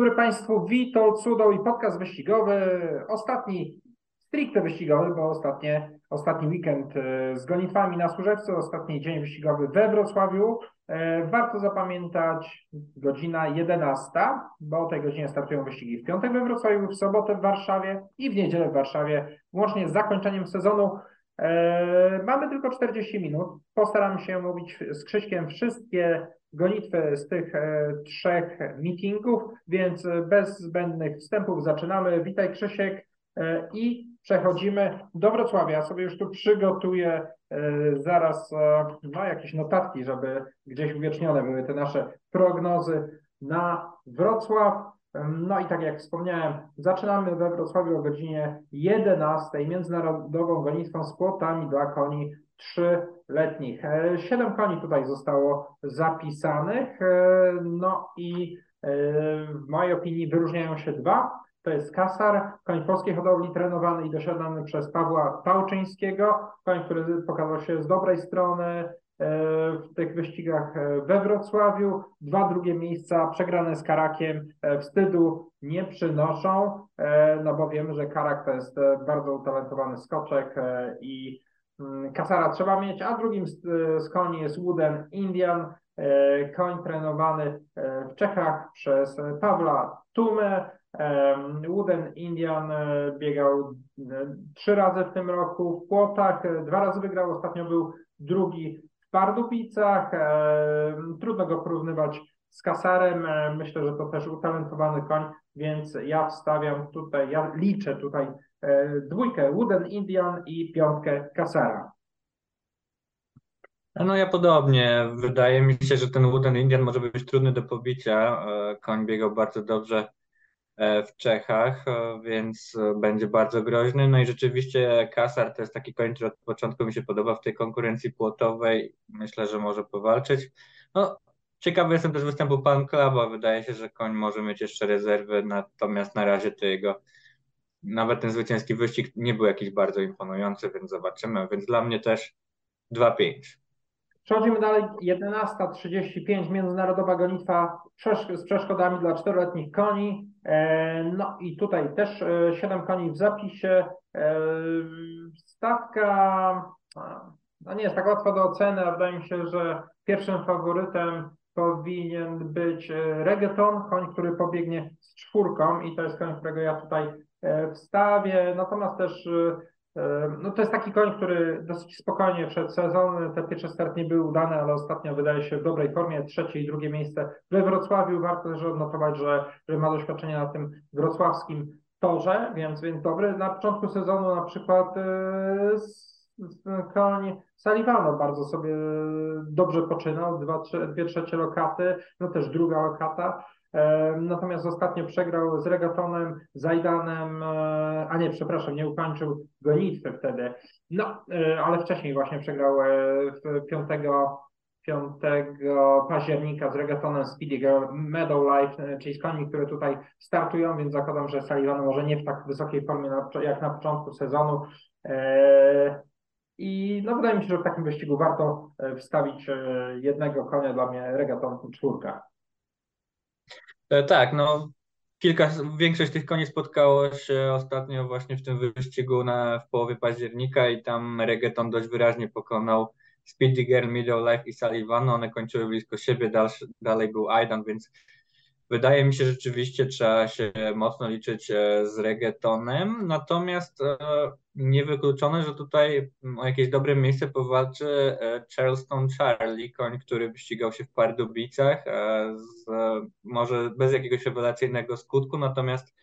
dobry Państwu, Witold Cudo i podcast wyścigowy. Ostatni, stricte wyścigowy, bo ostatnie, ostatni weekend e, z gonitwami na Służewcu, ostatni dzień wyścigowy we Wrocławiu. E, warto zapamiętać godzina 11, bo o tej godzinie startują wyścigi w piątek we Wrocławiu, w sobotę w Warszawie i w niedzielę w Warszawie, łącznie z zakończeniem sezonu. E, mamy tylko 40 minut. Postaram się mówić z Krzyśkiem wszystkie gonitwę z tych e, trzech meetingów, więc bez zbędnych wstępów zaczynamy. Witaj Krzysiek e, i przechodzimy do Wrocławia. Ja sobie już tu przygotuję zaraz no, jakieś notatki, żeby gdzieś uwiecznione były te nasze prognozy na Wrocław. No i tak jak wspomniałem, zaczynamy we Wrocławiu o godzinie 11 międzynarodową gonitwą z płotami dla koni trzyletnich. E, siedem koni tutaj zostało zapisanych, e, no i e, w mojej opinii wyróżniają się dwa. To jest Kasar, koń polskiej hodowli trenowany i dosiadany przez Pawła Pałczyńskiego, koń, który pokazał się z dobrej strony w tych wyścigach we Wrocławiu. Dwa drugie miejsca przegrane z Karakiem wstydu nie przynoszą, no bo wiemy, że Karak to jest bardzo utalentowany skoczek i Mm, Kasara trzeba mieć, a drugim z, koni jest Wooden Indian, e, koń trenowany e, w Czechach przez Pawła Tumę. Wooden Indian e, biegał trzy razy w tym roku w Płotach, dwa razy wygrał, ostatnio był drugi Pardubicach. Trudno go porównywać z Kasarem. Myślę, że to też utalentowany koń, więc ja wstawiam tutaj, ja liczę tutaj E, dwójkę Wooden Indian i piątkę Kasara. No ja podobnie. Wydaje mi się, że ten Wooden Indian może być trudny do pobicia. E, koń biegał bardzo dobrze e, w Czechach, więc będzie bardzo groźny. No i rzeczywiście Kasar to jest taki koń, który od początku mi się podoba w tej konkurencji płotowej. Myślę, że może powalczyć. No, ciekawy jestem też występu Pan Klaba. Wydaje się, że koń może mieć jeszcze rezerwy, natomiast na razie to jego nawet ten zwycięski wyścig nie był jakiś bardzo imponujący, więc zobaczymy. Więc dla mnie też 2-5. Przechodzimy dalej. 11.35 międzynarodowa gonitwa z przeszkodami dla czteroletnich koni. E, no i tutaj też 7 e, koni w zapisie. E, stawka no nie jest tak łatwa do oceny, a wydaje mi się, że pierwszym faworytem powinien być Reggaeton, koń, który pobiegnie z czwórką i to jest koń, którego ja tutaj wstawie, natomiast też no to jest taki koń, który dosyć spokojnie przed sezon, te pierwsze start nie były udane, ale ostatnio wydaje się w dobrej formie, trzecie i drugie miejsce we Wrocławiu, warto też odnotować, że, że ma doświadczenie na tym wrocławskim torze, więc, więc dobry. Na początku sezonu na przykład koń Salivano bardzo sobie dobrze poczynał, dwa, dwie trzecie lokaty, no też druga lokata, Natomiast ostatnio przegrał z Regatonem, Zajdanem, e, a nie, przepraszam, nie ukończył gonitwy wtedy. No, e, ale wcześniej właśnie przegrał e, w 5, 5 października z Regatonem Speedy Meadow Life, czyli z koni, które tutaj startują, więc zakładam, że Sullivan może nie w tak wysokiej formie jak na początku sezonu. I no wydaje mi się, że w takim wyścigu warto wstawić jednego konia dla mnie Regaton czwórka. E, tak, no kilka, większość tych koni spotkało się ostatnio właśnie w tym wyścigu na, w połowie października i tam Reggaeton dość wyraźnie pokonał Speedy Girl, Middle Life i Sullivan. One kończyły blisko siebie, dalej był Aidan, więc Wydaje mi się że rzeczywiście trzeba się mocno liczyć e, z reggaetonem, natomiast e, niewykluczone, że tutaj o jakieś dobre miejsce powalczy e, Charleston Charlie, koń, który ścigał się w Pardubicach, z, może bez jakiegoś rewelacyjnego skutku, natomiast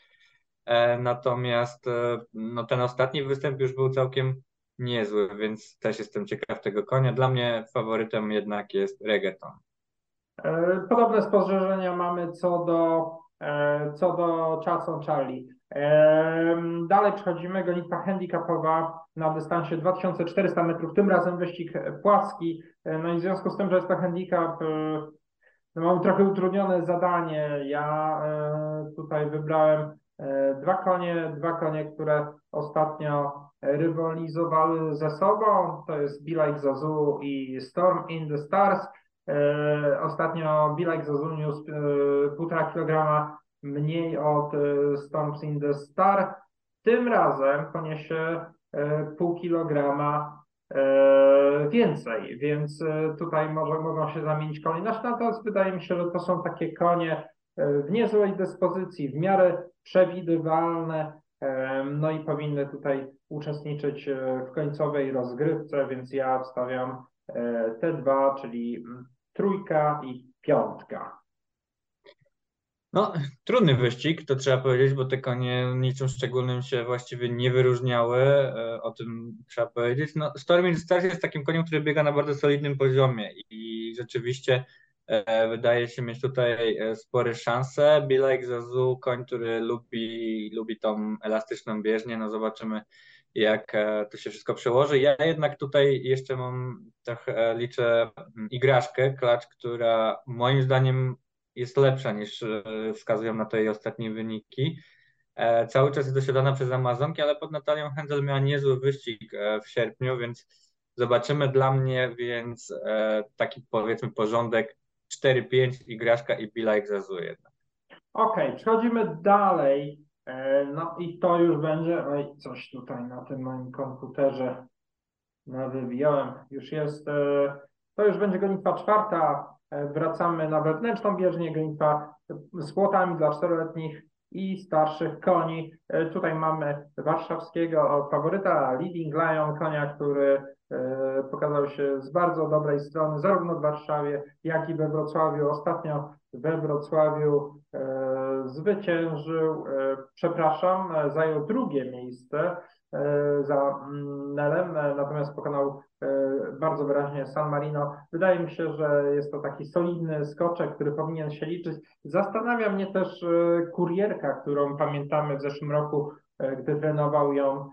natomiast no, ten ostatni występ już był całkiem niezły, więc też jestem ciekaw tego konia. Dla mnie faworytem jednak jest reggaeton. E, podobne spostrzeżenia mamy co do, e, co do Charleston Charlie. E, dalej przechodzimy, gonitwa handicapowa na dystansie 2400 metrów, tym razem wyścig płaski. No i w związku z tym, że jest to handicap, no mam trochę utrudnione zadanie. Ja tutaj wybrałem dwa konie, dwa konie, które ostatnio rywalizowały ze sobą. To jest Be Like Zazu i Storm in the Stars. E, ostatnio Bilek e, półtora kilograma mniej od Storms in the Star. Tym razem poniesie pół kilograma więcej, więc tutaj może mogą się zamienić konie. Natomiast wydaje mi się, że to są takie konie w niezłej dyspozycji, w miarę przewidywalne, no i powinny tutaj uczestniczyć w końcowej rozgrywce, więc ja wstawiam te dwa, czyli mm, trójka i piątka. No, trudny wyścig, to trzeba powiedzieć, bo te konie niczym szczególnym się właściwie nie wyróżniały, e, o tym trzeba powiedzieć. No, Stormy Stars jest takim koniem, który biega na bardzo solidnym poziomie i rzeczywiście e, wydaje się mieć tutaj e, spore szanse. Bilek Zazu, koń, który lubi, lubi tą elastyczną bieżnię, no zobaczymy jak to się wszystko przełoży. Ja jednak tutaj jeszcze mam trochę liczę mm, igraszkę, klacz, która moim zdaniem jest lepsza niż e, wskazują na to jej ostatnie wyniki. E, cały czas jest dosiadana przez Amazonki, ale pod Natalią Hędzel miała niezły wyścig e, w sierpniu, więc zobaczymy dla mnie, więc taki powiedzmy porządek 4-5 igraszka i Bila Zazu jednak. Okej, okay, przechodzimy dalej. No i to już będzie, oj, coś tutaj na tym moim komputerze nawywijałem, już jest, to już będzie gonitwa czwarta. E, wracamy na wewnętrzną bieżnię. Gonitwa z płotami dla czteroletnich i starszych koni. E, tutaj mamy warszawskiego faworyta Leading Lion, konia, który e, pokazał się z bardzo dobrej strony, zarówno w Warszawie, jak i we Wrocławiu. Ostatnio we Wrocławiu zwyciężył, przepraszam, zajął drugie miejsce za mm, Nelem, natomiast pokonał E, bardzo wyraźnie San Marino. Wydaje mi się, że jest to taki solidny skoczek, który powinien się liczyć. Zastanawia mnie też e, kurierka, którą pamiętamy w zeszłym roku, e, gdy trenował ją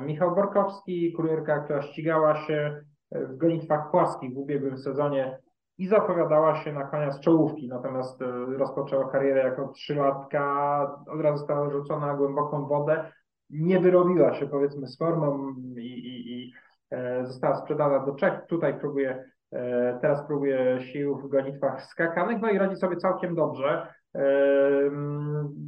Michał Borkowski, kurierka, która ścigała się w gonitwach płaskich w ubiegłym sezonie i zapowiadała się na konia z czołówki, natomiast rozpoczęła karierę jako trzylatka, od razu została rzucona na głęboką wodę, nie wyrobiła się powiedzmy z formą i, i, i E, została sprzedana do Czech. Tutaj próbuje, e, teraz próbuje sił w gonitwach skakanych, no i radzi sobie całkiem dobrze. E,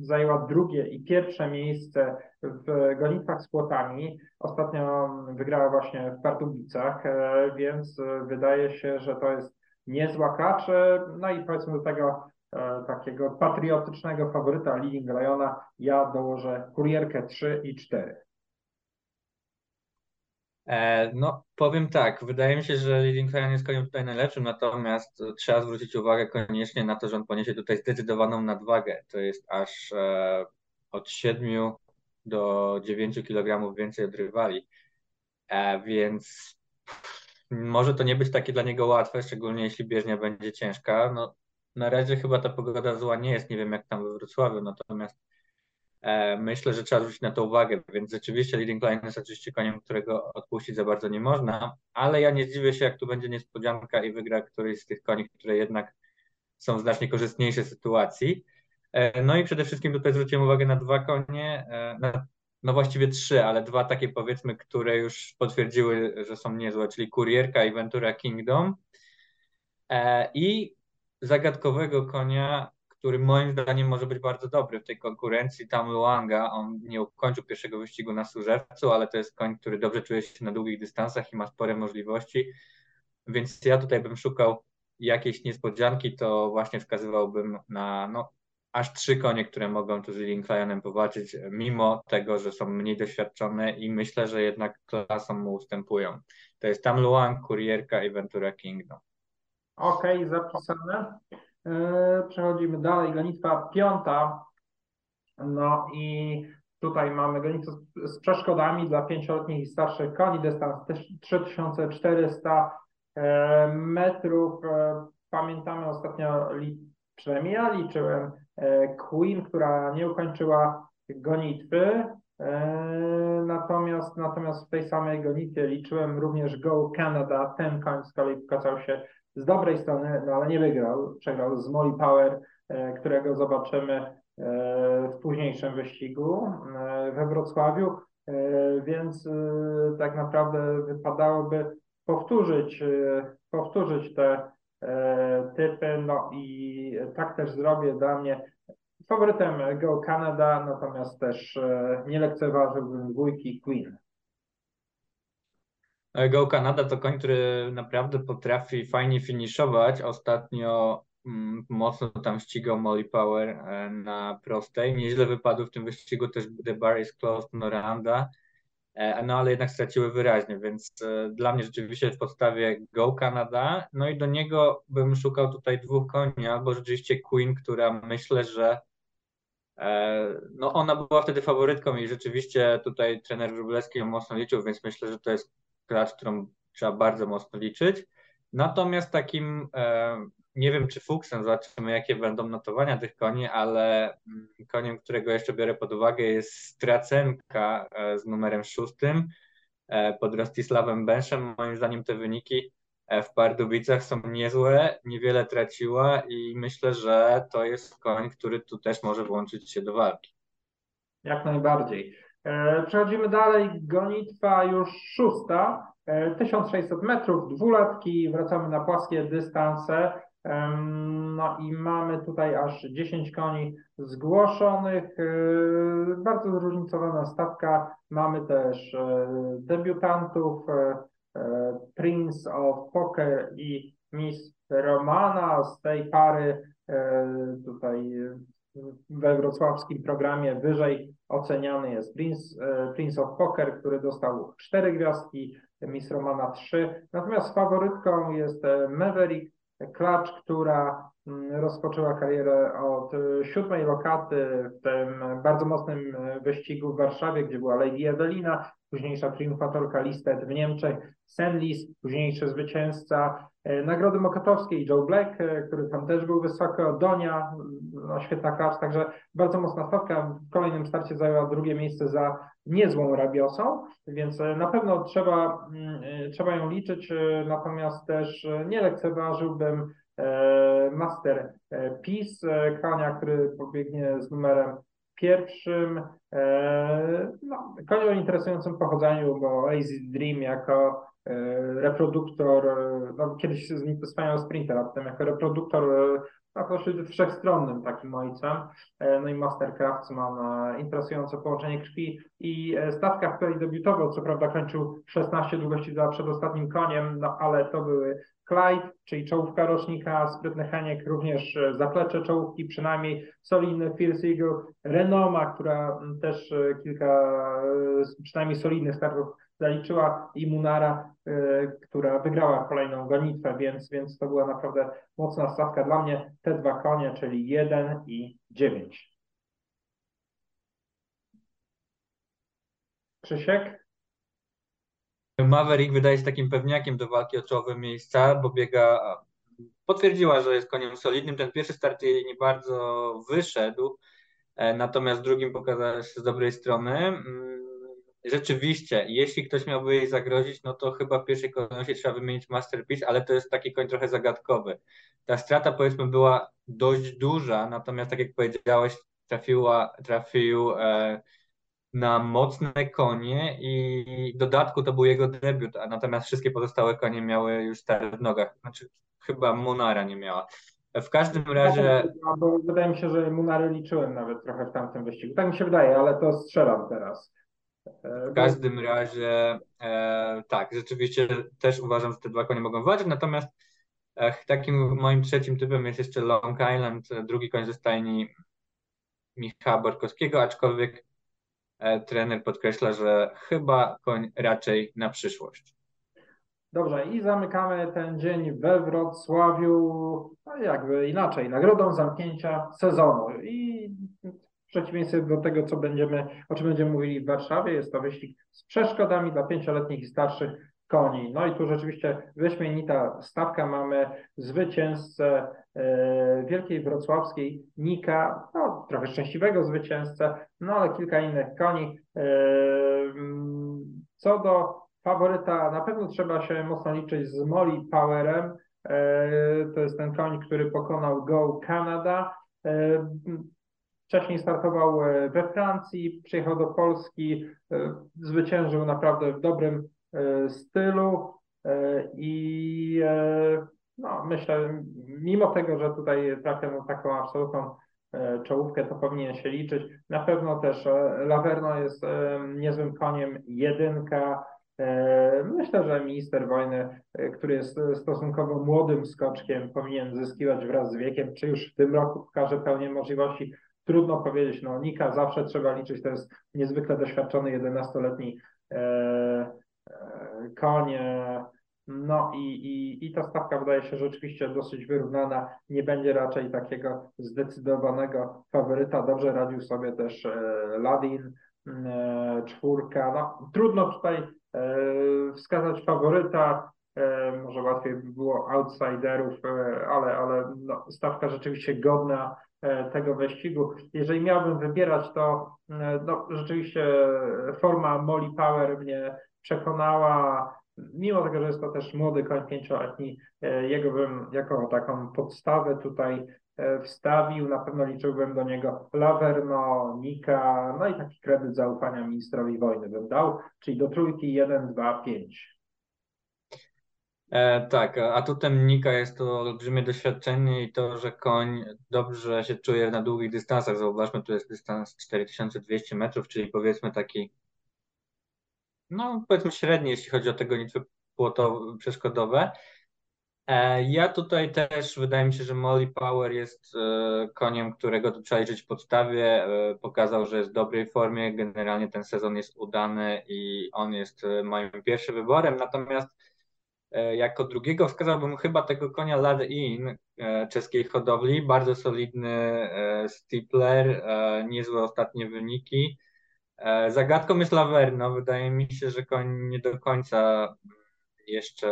zajęła drugie i pierwsze miejsce w gonitwach z płotami. Ostatnio wygrała właśnie w Pardubicach, więc wydaje się, że to jest niezła klacz. No i powiedzmy do tego takiego patriotycznego faworyta Living Liona ja dołożę kurierkę 3 i 4. E, no, powiem tak, wydaje mi się, że Leading Lion jest koniem tutaj najlepszym, natomiast trzeba zwrócić uwagę koniecznie na to, że on poniesie tutaj zdecydowaną nadwagę. To jest aż e, od 7 do 9 kg więcej od rywali, e, więc może to nie być takie dla niego łatwe, szczególnie jeśli bieżnia będzie ciężka. No, na razie chyba ta pogoda zła nie jest, nie wiem jak tam we Wrocławiu, natomiast E, myślę, że trzeba zwrócić na to uwagę, więc rzeczywiście Leading Line jest oczywiście koniem, którego odpuścić za bardzo nie można, ale ja nie zdziwię się, jak tu będzie niespodzianka i wygra któryś z tych koni, które jednak są w znacznie korzystniejszej sytuacji. E, no i przede wszystkim tutaj zwróciłem uwagę na dwa konie, e, na, no właściwie trzy, ale dwa takie powiedzmy, które już potwierdziły, że są niezłe, czyli Kurierka i Ventura Kingdom i zagadkowego konia który moim zdaniem może być bardzo dobry w tej konkurencji. Tam Luanga, on nie ukończył pierwszego wyścigu na Służewcu, ale to jest koń, który dobrze czuje się na długich dystansach i ma spore możliwości. Więc ja tutaj bym szukał jakiejś niespodzianki, to właśnie wskazywałbym na no, aż trzy konie, które mogą tu z Link Lionem powalczyć, mimo tego, że są mniej doświadczone i myślę, że jednak klasą mu ustępują. To jest tam Luang, Kurierka i Ventura Kingdom. Okay, zapisane. E, przechodzimy dalej, gonitwa piąta. No i tutaj mamy gonitwę z przeszkodami dla pięcioletnich i starszych koni, dystans 3400 e, metrów. E, pamiętamy ostatnio, przynajmniej ja liczyłem, Queen, która nie ukończyła gonitwy. Natomiast, natomiast w tej samej gonitwie liczyłem również Go Canada. Ten koń z kolei pokazał się z dobrej strony, no ale nie wygrał. Przegrał z Molly Power, e, którego zobaczymy e, w późniejszym wyścigu e, we Wrocławiu, więc tak naprawdę wypadałoby powtórzyć, powtórzyć te typy, no i tak też zrobię dla mnie Faworytem Go Canada, natomiast też nie lekceważyłbym dwójki Queen. Go Canada to koń, który naprawdę potrafi fajnie finiszować. Ostatnio mm, mocno tam ścigał Molly Power e, na prostej. Nieźle wypadł w tym wyścigu też The Bar is Closed Noranda, e, no ale jednak straciły wyraźnie, więc e, dla mnie rzeczywiście w podstawie Go Canada. No i do niego bym szukał tutaj dwóch koni, albo rzeczywiście Queen, która myślę, że no ona była wtedy faworytką i rzeczywiście tutaj trener Wróblewski ją mocno liczył, więc myślę, że to jest gracz, którą trzeba bardzo mocno liczyć. Natomiast takim, e, nie wiem czy fuksem, zobaczymy jakie będą notowania tych koni, ale mm, koniem, którego jeszcze biorę pod uwagę jest Stracenka e, z numerem szóstym e, pod Rostisławem Benszem. Moim zdaniem te wyniki w Pardubicach są niezłe, niewiele traciła i myślę, że to jest koń, który tu też może włączyć się do walki. Jak najbardziej. E, przechodzimy dalej, gonitwa już szósta, 1600 e, metrów, dwulatki, wracamy na płaskie dystanse. No i mamy tutaj aż 10 koni zgłoszonych, e, bardzo zróżnicowana stawka. Mamy też debiutantów, Prince of Poker i Miss Romana. Z tej pary tutaj we wrocławskim programie wyżej oceniany jest Prince, e, Prince of Poker, który dostał cztery gwiazdki, Miss Romana trzy. Natomiast faworytką jest e, Maverick Clutch, która mm, rozpoczęła karierę od e, siódmej lokaty w tym bardzo mocnym wyścigu w Warszawie, gdzie była Lady Evelina, późniejsza triumfatorka Listet w Niemczech, Senlis, późniejszy zwycięzca e, Nagrody Mokotowskiej, Joe Black, e, który tam też był wysoko, Donia, no świetna klacz, także bardzo mocna stawka. W kolejnym starcie zajęła drugie miejsce za niezłą rabiosą, więc e, na pewno trzeba, mm, trzeba ją liczyć, natomiast też nie lekceważyłbym Master Peace, konia, który pobiegnie z numerem pierwszym. No, koń o interesującym pochodzeniu, bo Lazy Dream jako E, reproduktor, e, no kiedyś wspaniały sprinter, a potem jako reproduktor e, no, dosyć wszechstronnym takim ojcem. No i Master Craftsman, interesujące połączenie krwi i stawka, w której debiutował, co prawda kończył 16 długości za przedostatnim koniem, no ale to były Clyde, czyli czołówka rocznika, sprytny Heniek, również zaplecze czołówki, przynajmniej solidny Fierce Eagle, Renoma, która też kilka przynajmniej solidnych startów zaliczyła i Munara, y, która wygrała kolejną gonitwę, więc, więc to była naprawdę mocna stawka dla mnie. Te dwa konie, czyli 1 i 9. Krzysiek? Maverick wydaje się takim pewniakiem do walki o czołowe miejsca, bo biega, potwierdziła, że jest koniem solidnym. Ten pierwszy start jej nie bardzo wyszedł, e, natomiast drugim pokazał się z dobrej strony. Rzeczywiście, jeśli ktoś miałby jej zagrozić, no to chyba w pierwszej kolejności trzeba wymienić Masterpiece, ale to jest taki koń trochę zagadkowy. Ta strata powiedzmy była dość duża, natomiast tak jak powiedziałeś, trafiła, trafił e, na mocne konie i w dodatku to był jego debiut, a natomiast wszystkie pozostałe konie miały już stare w nogach. Znaczy chyba Munara nie miała. W każdym razie. Bo wydaje mi się, że Munary liczyłem nawet trochę w tamtym wyścigu. Tak mi się wydaje, ale to strzelam teraz. W każdym razie e, tak, rzeczywiście też uważam, że te dwa konie mogą walczyć, natomiast e, takim moim trzecim typem jest jeszcze Long Island, drugi koń ze stajni Michała Borkowskiego, aczkolwiek e, trener podkreśla, że chyba koń raczej na przyszłość. Dobrze, i zamykamy ten dzień we Wrocławiu, no jakby inaczej, nagrodą zamknięcia sezonu. I przeciwieństwie do tego, co będziemy, o czym będziemy mówili w Warszawie, jest to wyścig z przeszkodami dla pięcioletnich i starszych koni. No i tu rzeczywiście wyśmienita stawka. Mamy zwycięzcę e, Wielkiej Wrocławskiej Nika, no trochę szczęśliwego zwycięzcę, no ale kilka innych koni. E, co do faworyta, na pewno trzeba się mocno liczyć z Molly Powerem. E, to jest ten koń, który pokonał Go Canada. Wcześniej startował e, we Francji, przyjechał do Polski, e, zwyciężył naprawdę w dobrym e, stylu i no, myślę, mimo tego, że tutaj trafia na taką absolutną czołówkę, to powinien się liczyć. Na pewno też Laverno jest niezłym koniem, jedynka. Myślę, że minister wojny, który jest stosunkowo młodym skoczkiem, powinien zyskiwać wraz z wiekiem, czy już w tym roku pokaże pełnię możliwości. Trudno powiedzieć, no Nika zawsze trzeba liczyć, to jest niezwykle doświadczony 11-letni konie. No i, i, i ta stawka wydaje się rzeczywiście dosyć wyrównana. Nie będzie raczej takiego zdecydowanego faworyta. Dobrze radził sobie też e, Ladin, e, czwórka. No, trudno tutaj e, wskazać faworyta. Może łatwiej by było outsiderów, ale, ale no, stawka rzeczywiście godna tego wyścigu. Jeżeli miałbym wybierać, to no, rzeczywiście forma Molly Power mnie przekonała, mimo tego, że jest to też młody koń pięcioletni, e, jego bym jako taką podstawę tutaj e, wstawił. Na pewno liczyłbym do niego Laverno, Nika, no i taki kredyt zaufania ministrowi wojny bym dał, czyli do trójki 1, 2, 5. E, tak, atutem Nika jest to olbrzymie doświadczenie i to, że koń dobrze się czuje na długich dystansach. Zauważmy, tu jest dystans 4200 metrów, czyli powiedzmy taki no powiedzmy średnie, jeśli chodzi o te gonitwy przeszkodowe. E, ja tutaj też wydaje mi się, że Molly Power jest e, koniem, którego tu trzeba liczyć w podstawie. Pokazał, że jest w dobrej formie. Generalnie ten sezon jest udany i on jest moim pierwszym wyborem. Natomiast jako drugiego wskazałbym chyba tego konia Lad In czeskiej hodowli. Bardzo solidny stipler, niezłe ostatnie wyniki. E, zagadką jest Laverno. Wydaje mi się, że koń nie do końca jeszcze,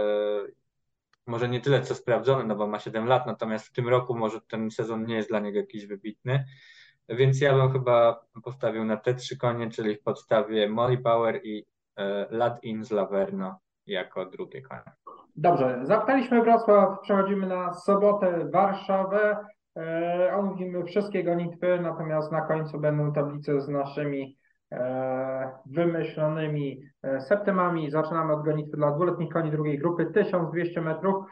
może nie tyle co sprawdzony, no bo ma 7 lat, natomiast w tym roku może ten sezon nie jest dla niego jakiś wybitny. Więc ja bym chyba postawił na te trzy konie, czyli w podstawie Molly Power i e, Lad In z Laverno jako drugie konie. Dobrze, zapytaliśmy Wrocław, przechodzimy na sobotę Warszawę. E, omówimy wszystkie gonitwy, natomiast na końcu będą tablice z naszymi E, wymyślonymi e, septymami. Zaczynamy od gonitwy dla dwuletnich koni drugiej grupy, 1200 metrów.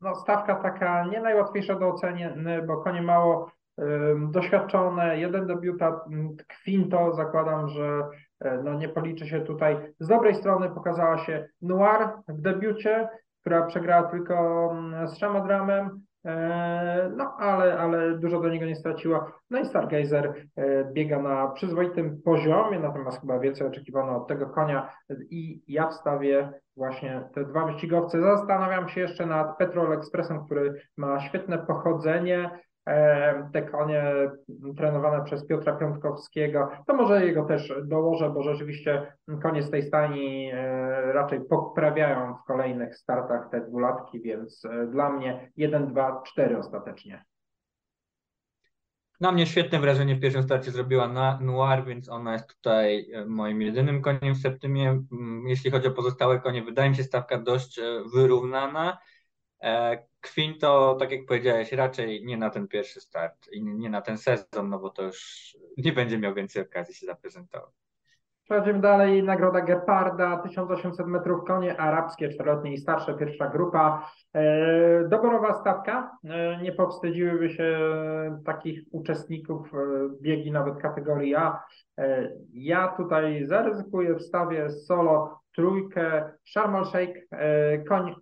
No, stawka taka nie najłatwiejsza do oceny, bo konie mało doświadczone, jeden debiutant Quinto, zakładam, że no nie policzy się tutaj. Z dobrej strony pokazała się Noir w debiucie, która przegrała tylko z Szamadramem. E, no, ale, ale dużo do niego nie straciła. No i Stargazer e, biega na przyzwoitym poziomie, natomiast chyba więcej oczekiwano od tego konia i ja wstawię właśnie te dwa wyścigowce. Zastanawiam się jeszcze nad Petrol Expressem, który ma świetne pochodzenie, E, te konie trenowane przez Piotra Piątkowskiego, to może jego też dołożę, bo rzeczywiście konie z tej stani e, raczej poprawiają w kolejnych startach te dwulatki, więc e, dla mnie 1, 2, 4 ostatecznie. Na mnie świetne wrażenie w pierwszym starcie zrobiła na Noir, więc ona jest tutaj moim jedynym koniem w Septymie. Mm, jeśli chodzi o pozostałe konie, wydaje mi się stawka dość wyrównana. Quinto, tak jak powiedziałeś, raczej nie na ten pierwszy start i nie na ten sezon, no bo to już nie będzie miał więcej okazji się zaprezentować. Przechodzimy dalej. Nagroda Geparda, 1800 metrów konie arabskie, czteroletnie i starsze, pierwsza grupa. E, doborowa stawka. E, nie powstydziłyby się takich uczestników e, biegi nawet kategorii A. Ja tutaj zaryzykuję, wstawię solo trójkę, Sharm el Sheikh, koń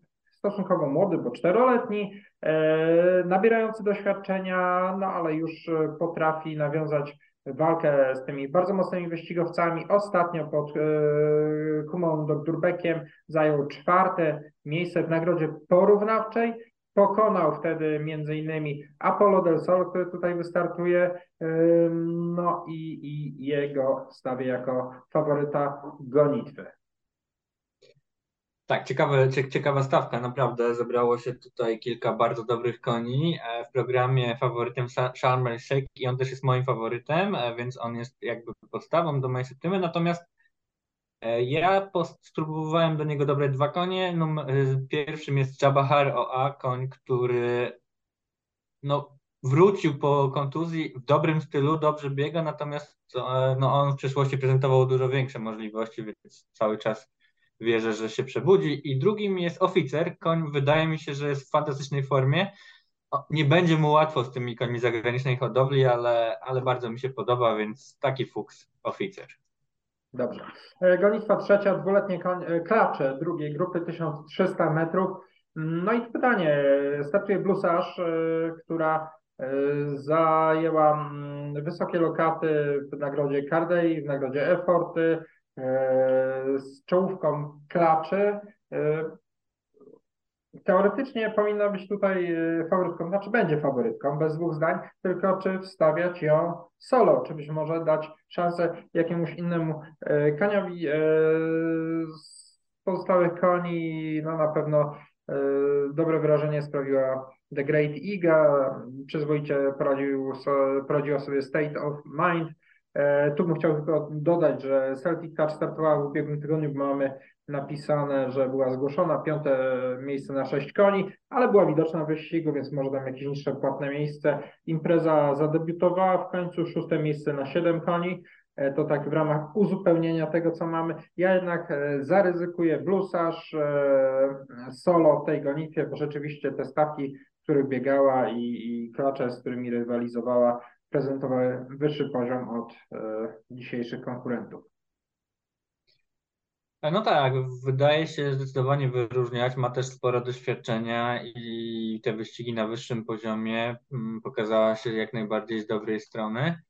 stosunkowo młody, bo czteroletni, e, nabierający doświadczenia, no ale już e, potrafi nawiązać walkę z tymi bardzo mocnymi wyścigowcami. Ostatnio pod e, Kumą Durbekiem zajął czwarte miejsce w nagrodzie porównawczej. Pokonał wtedy między innymi Apollo del Sol, który tutaj wystartuje, no i, i jego stawię jako faworyta gonitwy. Tak, ciekawe, ciekawa stawka, naprawdę. Zebrało się tutaj kilka bardzo dobrych koni. E, w programie faworytem Sharm el i on też jest moim faworytem, e, więc on jest jakby podstawą do mojej septymy. Natomiast e, ja spróbowałem do niego dobrać dwa konie. Pierwszym jest Jabahar OA, koń, który no, wrócił po kontuzji w dobrym stylu, dobrze biega, natomiast no, on w przyszłości prezentował dużo większe możliwości, więc cały czas wierzę, że się przebudzi. I drugim jest oficer. Koń wydaje mi się, że jest w fantastycznej formie. nie będzie mu łatwo z tymi końmi zagranicznej hodowli, ale, ale bardzo mi się podoba, więc taki fuks oficer. Dobrze. E, gonitwa trzecia, dwuletnie koń, e, klacze drugiej grupy 1300 metrów. No i pytanie, startuje Blusarz, która zajęła mm, wysokie lokaty w nagrodzie Cardey, w nagrodzie Efforty, z czołówką klaczy. Teoretycznie powinna być tutaj e, faworytką, znaczy będzie faworytką, bez dwóch zdań, tylko czy wstawiać ją solo, czy być może dać szansę jakiemuś innemu e, koniowi e, z pozostałych koni, no na pewno dobre wrażenie sprawiła The Great Iga, przyzwoicie poradził, poradziła sobie State of Mind, tu bym chciał tylko dodać, że Celtic Touch startowała w ubiegłym tygodniu, mamy napisane, że była zgłoszona, piąte miejsce na sześć koni, ale była widoczna w wyścigu, więc może tam jakieś niższe płatne miejsce. Impreza zadebiutowała w końcu, szóste miejsce na siedem koni. E, to tak w ramach uzupełnienia tego, co mamy. Ja jednak e, zaryzykuję blusarz e, solo w tej gonitwie, bo rzeczywiście te stawki, w których biegała i, i klacze, z którymi rywalizowała, prezentowały wyższy poziom od dzisiejszych konkurentów. No tak, wydaje się zdecydowanie wyróżniać. Ma też sporo doświadczenia i te wyścigi na wyższym poziomie mm, pokazała się jak najbardziej z dobrej strony,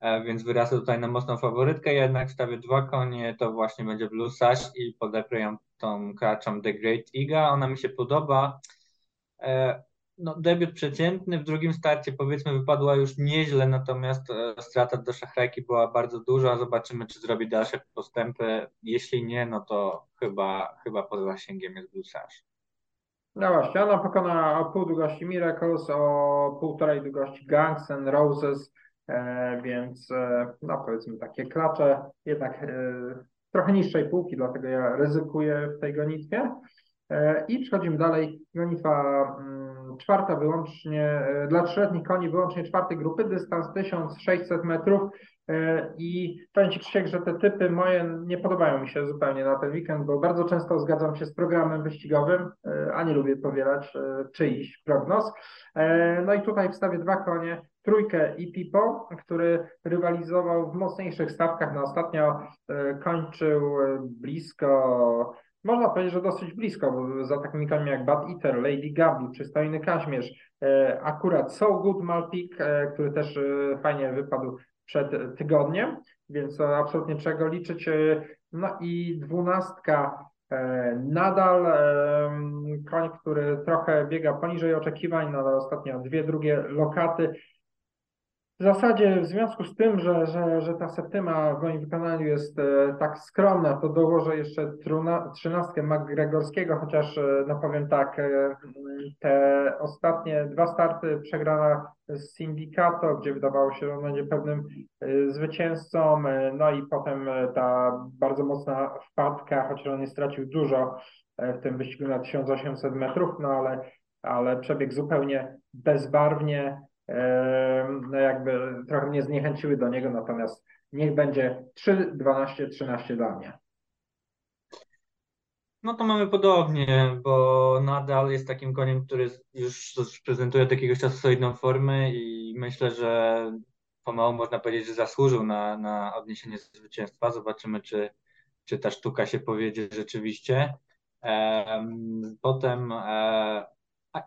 e, więc wyrasta tutaj na mocną faworytkę. Jednak wstawię dwa konie, to właśnie będzie Blue Sash i podeprę ją tą kraczą The Great Iga. Ona mi się podoba. No, debiut przeciętny, w drugim starcie powiedzmy wypadła już nieźle, natomiast e, strata do szachrajki była bardzo duża. Zobaczymy, czy zrobi dalsze postępy. Jeśli nie, no to chyba, chyba poza zasięgiem jest Bluesarz. No właśnie, ona pokona o pół długości Miracles, o półtorej długości Gangs and Roses, e, więc e, no powiedzmy takie klacze, jednak e, trochę niższej półki, dlatego ja ryzykuję w tej gonitwie. E, I przechodzimy dalej. Gonitwa mm, czwarta wyłącznie, e, dla trzyletnich koni wyłącznie czwartej grupy, dystans 1600 metrów. E, I powiem Ci Krzysiek, że te typy moje nie podobają mi się zupełnie na ten weekend, bo bardzo często zgadzam się z programem wyścigowym, a nie lubię powielać czyjś prognoz. No i tutaj wstawię dwa konie, trójkę i Pipo, który rywalizował w mocniejszych stawkach. Na ostatnio kończył blisko można powiedzieć, że dosyć blisko, bo za takimi jak Bad Eater, Lady Gabi, Przystojny Kaźmierz, e, akurat So Good Malpik, e, który też e, fajnie wypadł przed tygodniem, więc absolutnie czego liczyć. No i dwunastka nadal koń, który trochę biega poniżej oczekiwań, nadal ostatnio dwie drugie lokaty. W zasadzie w związku z tym, że, że, że ta septyma w moim wykonaniu jest e, tak skromna, to dołożę jeszcze trzynastkę McGregorskiego, chociaż e, no powiem tak, e, te ostatnie dwa starty przegrana z Syndicato, gdzie wydawało się, że on będzie pewnym zwycięzcą, no i potem ta bardzo mocna wpadka, chociaż on nie stracił dużo w tym wyścigu na 1800 metrów, no ale, ale przebiegł zupełnie bezbarwnie, no jakby trochę mnie zniechęciły do niego, natomiast niech będzie 3, 12, 13 dla mnie. No to mamy podobnie, bo nadal jest takim koniem, który już prezentuje od jakiegoś czasu solidną formę i myślę, że pomału można powiedzieć, że zasłużył na, na odniesienie zwycięstwa. Zobaczymy, czy, czy ta sztuka się powiedzie rzeczywiście. Potem e,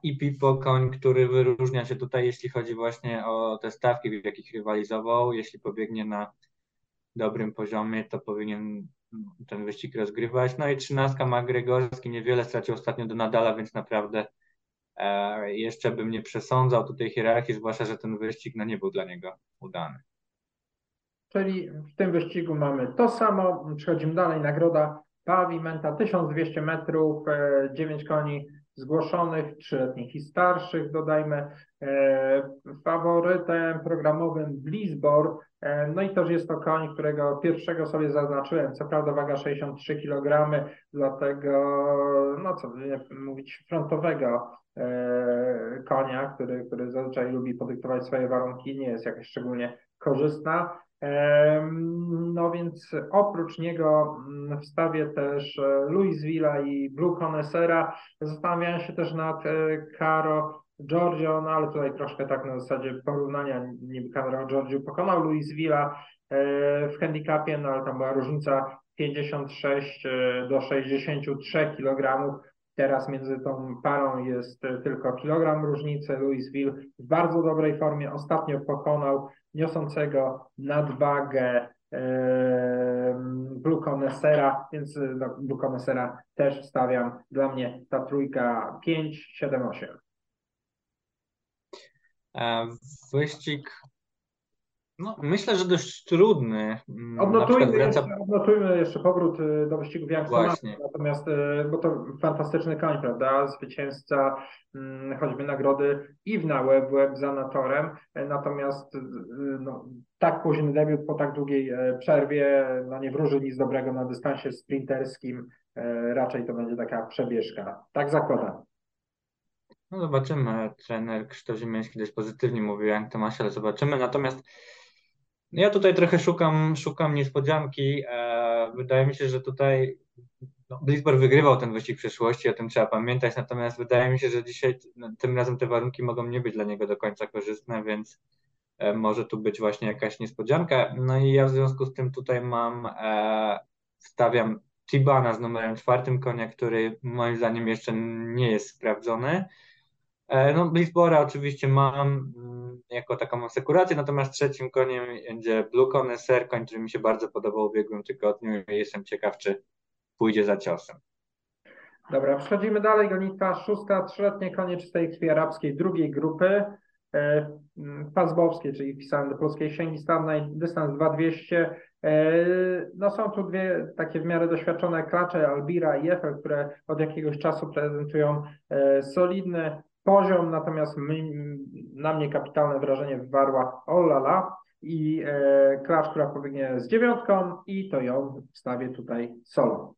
i Pipo koń, który wyróżnia się tutaj, jeśli chodzi właśnie o te stawki, w jakich rywalizował. Jeśli pobiegnie na dobrym poziomie, to powinien ten wyścig rozgrywać. No i trzynastka ma Gregorski, niewiele stracił ostatnio do Nadala, więc naprawdę e, jeszcze bym nie przesądzał tutaj hierarchii, zwłaszcza, że ten wyścig no, nie był dla niego udany. Czyli w tym wyścigu mamy to samo. Przechodzimy dalej. Nagroda Pavimenta 1200 metrów, e, 9 koni zgłoszonych, trzyletnich i starszych, dodajmy. E, faworytem programowym Blizzbor, e, no i też jest to koń, którego pierwszego sobie zaznaczyłem, co prawda waga 63 kg, dlatego, no co mówić, frontowego e, konia, który, który zazwyczaj lubi podyktować swoje warunki, nie jest jakaś szczególnie korzystna. No więc oprócz niego mm, wstawię też e, Louisville'a i Blue Connoissera. Zastanawiałem się też nad Caro Giorgio, no ale tutaj troszkę tak na zasadzie porównania, niby Cameron Giorgio pokonał Luis Villa w handicapie, no ale tam była różnica 56 do 63 kg. Teraz między tą parą jest tylko kilogram różnicy. Louisville w bardzo dobrej formie ostatnio pokonał niosącego nadwagę Blue Connoissera, więc do Blue Connoissera też stawiam. Dla mnie ta trójka 5, 7, 8. Wyścig no, myślę, że dość trudny. Mm, odnotujmy, jeszcze, odnotujmy jeszcze powrót y, do wyścigu Właśnie. natomiast, y, bo to fantastyczny koń, prawda? Zwycięzca mm, choćby nagrody i w na web, web za Natorem, natomiast y, no, tak późny debiut po tak długiej przerwie, no nie wróży nic dobrego na dystansie sprinterskim, raczej to będzie taka przebieżka. Tak zakładam. No zobaczymy. Trener Krzysztof Ziemiański dość pozytywnie mówił Jan Tomasz, ale zobaczymy. Natomiast ja tutaj trochę szukam, szukam niespodzianki. E, wydaje mi się, że tutaj no, wygrywał ten wyścig w przeszłości, o tym trzeba pamiętać, natomiast wydaje mi się, że dzisiaj no, tym razem te warunki mogą nie być dla niego do końca korzystne, więc e, może tu być właśnie jakaś niespodzianka. No i ja w związku z tym tutaj mam, e, stawiam Tibana z numerem czwartym konia, który moim zdaniem jeszcze nie jest sprawdzony. E, no, Blitzbora oczywiście mam mm, jako taką asekurację, natomiast trzecim koniem będzie Blue Connoisseur, koń, który mi się bardzo podobał w ubiegłym tygodniu i jestem ciekaw, czy pójdzie za ciosem. Dobra, przechodzimy dalej. Gonitwa szósta, trzyletnie konie czystej krwi arabskiej drugiej grupy. E, Pazbowskie, czyli wpisane do polskiej księgi stawnej, dystans 2200. E, no są tu dwie takie w miarę doświadczone klacze, Albira i Eiffel, które od jakiegoś czasu prezentują solidny poziom, natomiast my, na mnie kapitalne wrażenie wywarła Olala i e, klacz, która pobiegnie z dziewiątką i to ją wstawię tutaj solo.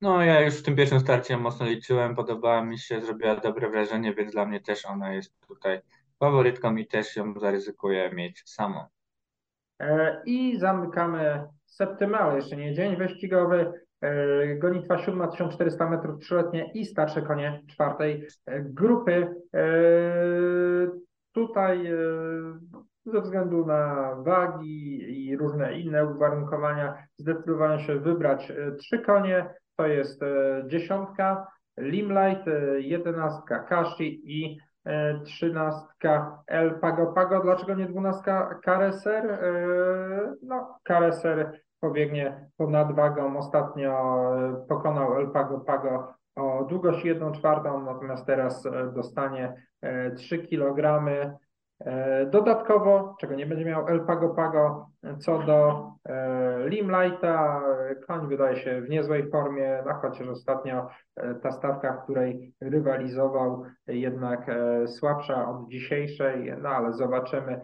No ja już w tym pierwszym starcie mocno liczyłem, podobała mi się, zrobiła dobre wrażenie, więc dla mnie też ona jest tutaj faworytką i też ją zaryzykuję mieć samą. E, I zamykamy septymę, ale jeszcze nie dzień wyścigowy. E, gonitwa siódma, 1400 metrów trzyletnie i starsze konie czwartej e, grupy. E, tutaj ze względu na wagi i różne inne uwarunkowania zdecydowałem się wybrać trzy konie. To jest dziesiątka Limelight, jedenastka Kashi i trzynastka El Pago Pago. Dlaczego nie dwunastka Careser? No, Careser pobiegnie pod nadwagą. Ostatnio e, pokonał El Pago Pago o długość 1 czwartą, natomiast teraz e, dostanie 3 e, kg. Dodatkowo, czego nie będzie miał El Pago Pago, co do Limelighta, koń wydaje się w niezłej formie, no chociaż ostatnio ta stawka, w której rywalizował, jednak słabsza od dzisiejszej, no ale zobaczymy.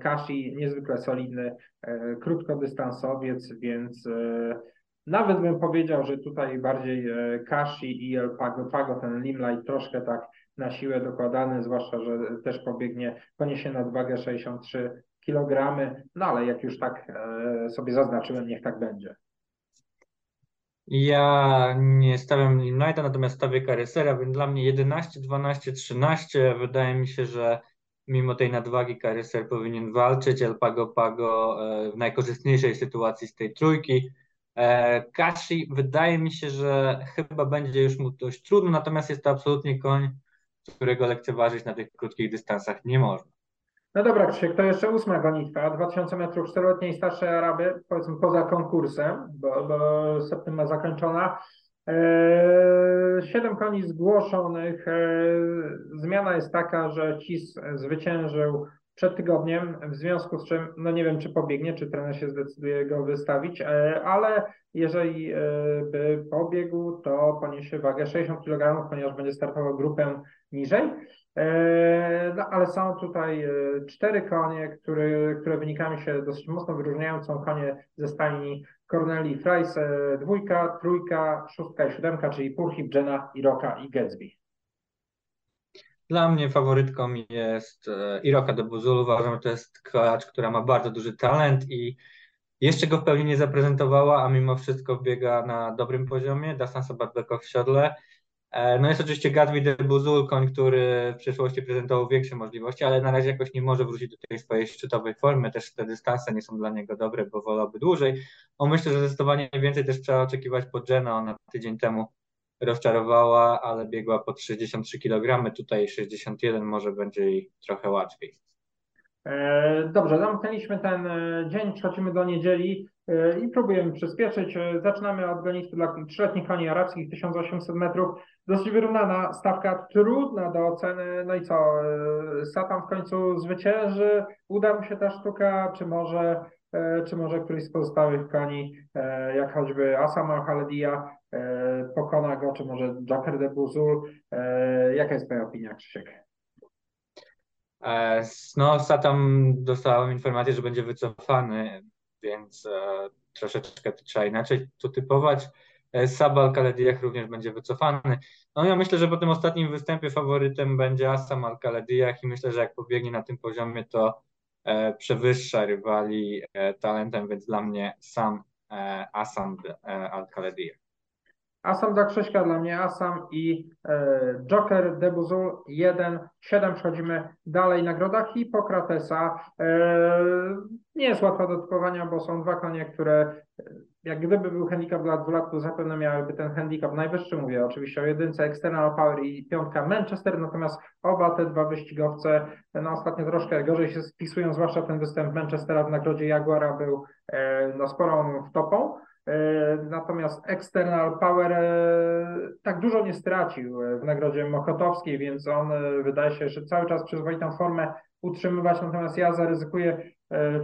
Kashi niezwykle solidny E, krótkodystansowiec, więc e, nawet bym powiedział, że tutaj bardziej e, Kashi i El Pago Pago, ten Limelight troszkę tak na siłę dokładany, zwłaszcza, że też pobiegnie, poniesie nadwagę 63 kg, no ale jak już tak sobie zaznaczyłem, niech tak będzie. Ja nie stawiam Limelighta, natomiast stawię Caresera, więc dla mnie 11, 12, 13 wydaje mi się, że mimo tej nadwagi Karyser powinien walczyć. El Pago Pago e, w najkorzystniejszej sytuacji z tej trójki. E, Kashi wydaje mi się, że chyba będzie już mu dość trudno, natomiast jest to absolutnie koń, którego lekceważyć na tych krótkich dystansach nie można. No dobra, Krzysiek, to jeszcze ósma gonitwa, 2000 metrów czteroletniej starszej Araby, powiedzmy poza konkursem, bo, bo septyma zakończona. E, siedem koni zgłoszonych. E, zmiana jest taka, że CIS zwyciężył przed tygodniem, w związku z czym, no nie wiem, czy pobiegnie, czy trener się zdecyduje go wystawić, e, ale jeżeli by pobiegł, to poniesie wagę 60 kg, ponieważ będzie startował grupę niżej. No, ale są tutaj cztery konie, które, które wynikami się dosyć mocno wyróżniają. Są konie ze stajni Corneli Fries, dwójka, trójka, szóstka i siódemka, czyli Purhip, Jenna, Iroka i Gatsby. Dla mnie faworytką jest e, Iroka do Buzulu. Uważam, że to jest klacz, która ma bardzo duży talent i jeszcze go w pełni nie zaprezentowała, a mimo wszystko biega na dobrym poziomie. Dasan Sabatbeko w siodle. E, no jest oczywiście Gatwi de Buzul, koń, który w przyszłości prezentował większe możliwości, ale na razie jakoś nie może wrócić do tej swojej szczytowej formy. Też te dystanse nie są dla niego dobre, bo wolałby dłużej. On myślę, że zdecydowanie więcej też trzeba oczekiwać po Jenna. Ona tydzień temu rozczarowała, ale biegła pod 63 kg, tutaj 61, może będzie jej trochę łatwiej. E, dobrze, zamknęliśmy ten e, dzień, przechodzimy do niedzieli e, i próbujemy przyspieszyć. Zaczynamy od gonitwy dla trzyletnich koni arabskich, 1800 metrów. Dosyć wyrównana stawka, trudna do oceny. No i co, Satan w końcu zwycięży? Uda mu się ta sztuka, czy może, czy może któryś z pozostałych koni, jak choćby Asama Haledia, pokona go, czy może Joker de Buzul? Jaka jest Twoja opinia, Krzysiek? E, no, Satam dostałem informację, że będzie wycofany, więc e, troszeczkę trzeba inaczej to typować. E, Sabal Kalediach również będzie wycofany. No ja myślę, że po tym ostatnim występie faworytem będzie Asam al i myślę, że jak pobiegnie na tym poziomie, to przewyższa rywali talentem, więc dla mnie sam Asam al Asam dla Krzyśka, dla mnie Asam i e, Joker Debuzul 1, 7 przechodzimy dalej. Nagroda Hipokratesa. E, nie jest łatwa do typowania, bo są dwa konie, które e, jak gdyby był handicap dla lat, to zapewne miałyby ten handicap najwyższy, mówię oczywiście o jedynce External Power i piątka Manchester, natomiast oba te dwa wyścigowce no ostatnio troszkę gorzej się spisują, zwłaszcza ten występ Manchestera w nagrodzie Jaguara był e, no, sporą wtopą. E, natomiast External Power e, tak dużo nie stracił e, w nagrodzie Mokotowskiej, więc on wydaje się, że cały czas przyzwoitą formę utrzymywać. Natomiast ja zaryzykuję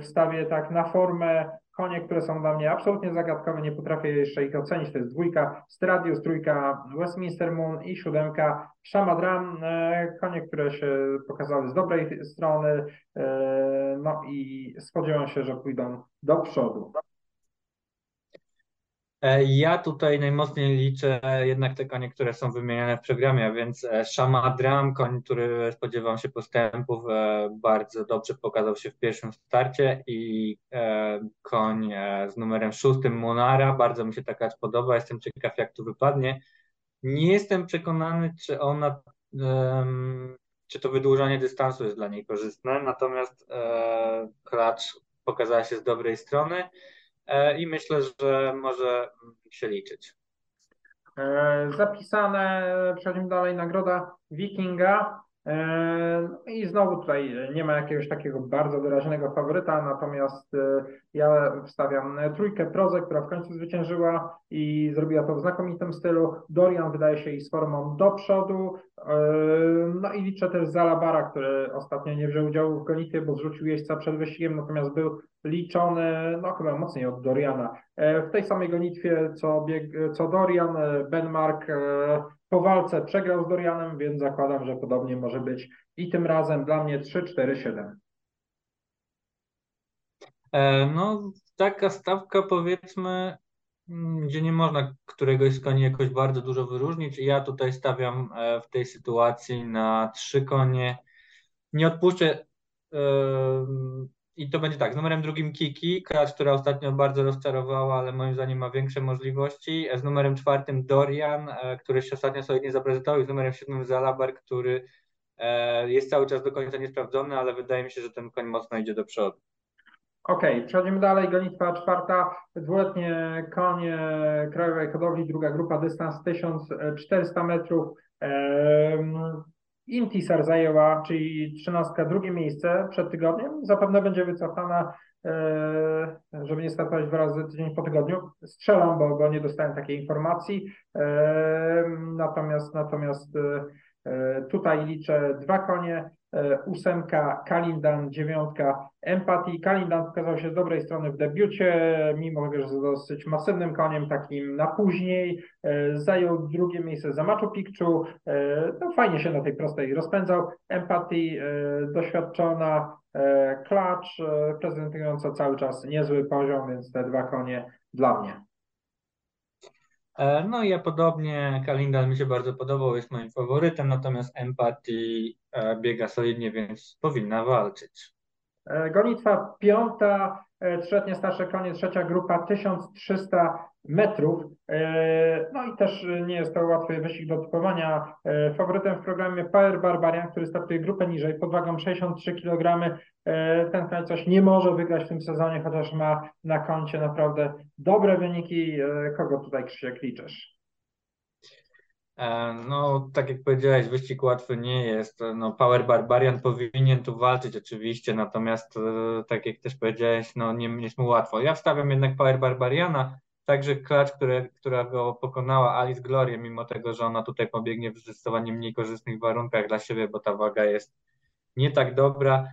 wstawię tak na formę konie, które są dla mnie absolutnie zagadkowe, nie potrafię jeszcze ich ocenić. To jest dwójka Stradius, trójka Westminster Moon i siódemka Shamadram. Konie, które się pokazały z dobrej strony, no i spodziewam się, że pójdą do przodu. E, ja tutaj najmocniej liczę jednak te konie, które są wymieniane w programie, więc e, Shama Dram, koń, który spodziewam się postępów, e, bardzo dobrze pokazał się w pierwszym starcie i koń z numerem szóstym Monara, bardzo mi się taka podoba, jestem ciekaw jak tu wypadnie. Nie jestem przekonany, czy ona, czy to wydłużanie dystansu jest dla niej korzystne, natomiast klacz pokazała się z dobrej strony. E, i myślę, że może się liczyć. E, zapisane, przechodzimy dalej, nagroda Wikinga. E, I znowu tutaj nie ma jakiegoś takiego bardzo wyraźnego faworyta, natomiast ja wstawiam trójkę Prozę, która w końcu zwyciężyła i zrobiła to w znakomitym stylu. Dorian wydaje się i z formą do przodu. No i liczę też Zalabara, który ostatnio nie wziął udziału w gonitwie, bo zrzucił jeźdźca przed wyścigiem, natomiast był liczony, no chyba mocniej od Doriana. W tej samej gonitwie co, bieg, co Dorian, Benmark po walce przegrał z Dorianem, więc zakładam, że podobnie może być i tym razem dla mnie 3-4-7. E, no, taka stawka powiedzmy, mm, gdzie nie można któregoś z koni jakoś bardzo dużo wyróżnić. Ja tutaj stawiam e, w tej sytuacji na trzy konie. Nie odpuszczę i to będzie tak, z numerem drugim Kiki, klacz, która ostatnio bardzo rozczarowała, ale moim zdaniem ma większe możliwości. Z numerem czwartym Dorian, e, który się ostatnio sobie nie zaprezentował i z numerem siódmym Zalabar, który e, jest cały czas do końca niesprawdzony, ale wydaje mi się, że ten koń mocno idzie do przodu. Okej, okay, przechodzimy dalej. Gonitwa czwarta, dwuletnie konie Krajowej Hodowli, druga grupa, dystans 1400 metrów. Intisar zajęła, czyli trzynastka, drugie miejsce przed tygodniem. Zapewne będzie wycofana, e, żeby nie startować dwa razy tydzień po tygodniu. Strzelam, bo, bo nie dostałem takiej informacji. E, natomiast natomiast e, tutaj liczę dwa konie. E, ósemka, Kalindan, dziewiątka, Empatii. Kalindan pokazał się z dobrej strony w debiucie, mimo że jest dosyć masywnym koniem, takim na później. E, zajął drugie miejsce za Machu Picchu. E, no, fajnie się na tej prostej rozpędzał. Empatii, doświadczona, klacz, prezentująca cały czas niezły poziom, więc te dwa konie dla mnie. E, no ja podobnie, Kalindal mi się bardzo podobał, jest moim faworytem, natomiast Empathy e, biega solidnie, więc powinna walczyć. Gonitwa piąta, trzyletnie starsze konie, trzecia grupa 1300 metrów. No i też nie jest to łatwy wyścig do typowania. Faworytem w programie Power Barbarian, który startuje grupę niżej pod wagą 63 kg. Ten koń coś nie może wygrać w tym sezonie, chociaż ma na koncie naprawdę dobre wyniki. Kogo tutaj Krzysiek liczysz? E, no, tak jak powiedziałeś, wyścig łatwy nie jest. No, Power Barbarian powinien tu walczyć oczywiście, natomiast e, tak jak też powiedziałeś, no nie, nie jest mu łatwo. Ja wstawiam jednak Power Barbariana, także klacz, które, która go pokonała Alice Gloria, mimo tego, że ona tutaj pobiegnie w zdecydowanie mniej korzystnych warunkach dla siebie, bo ta waga jest nie tak dobra.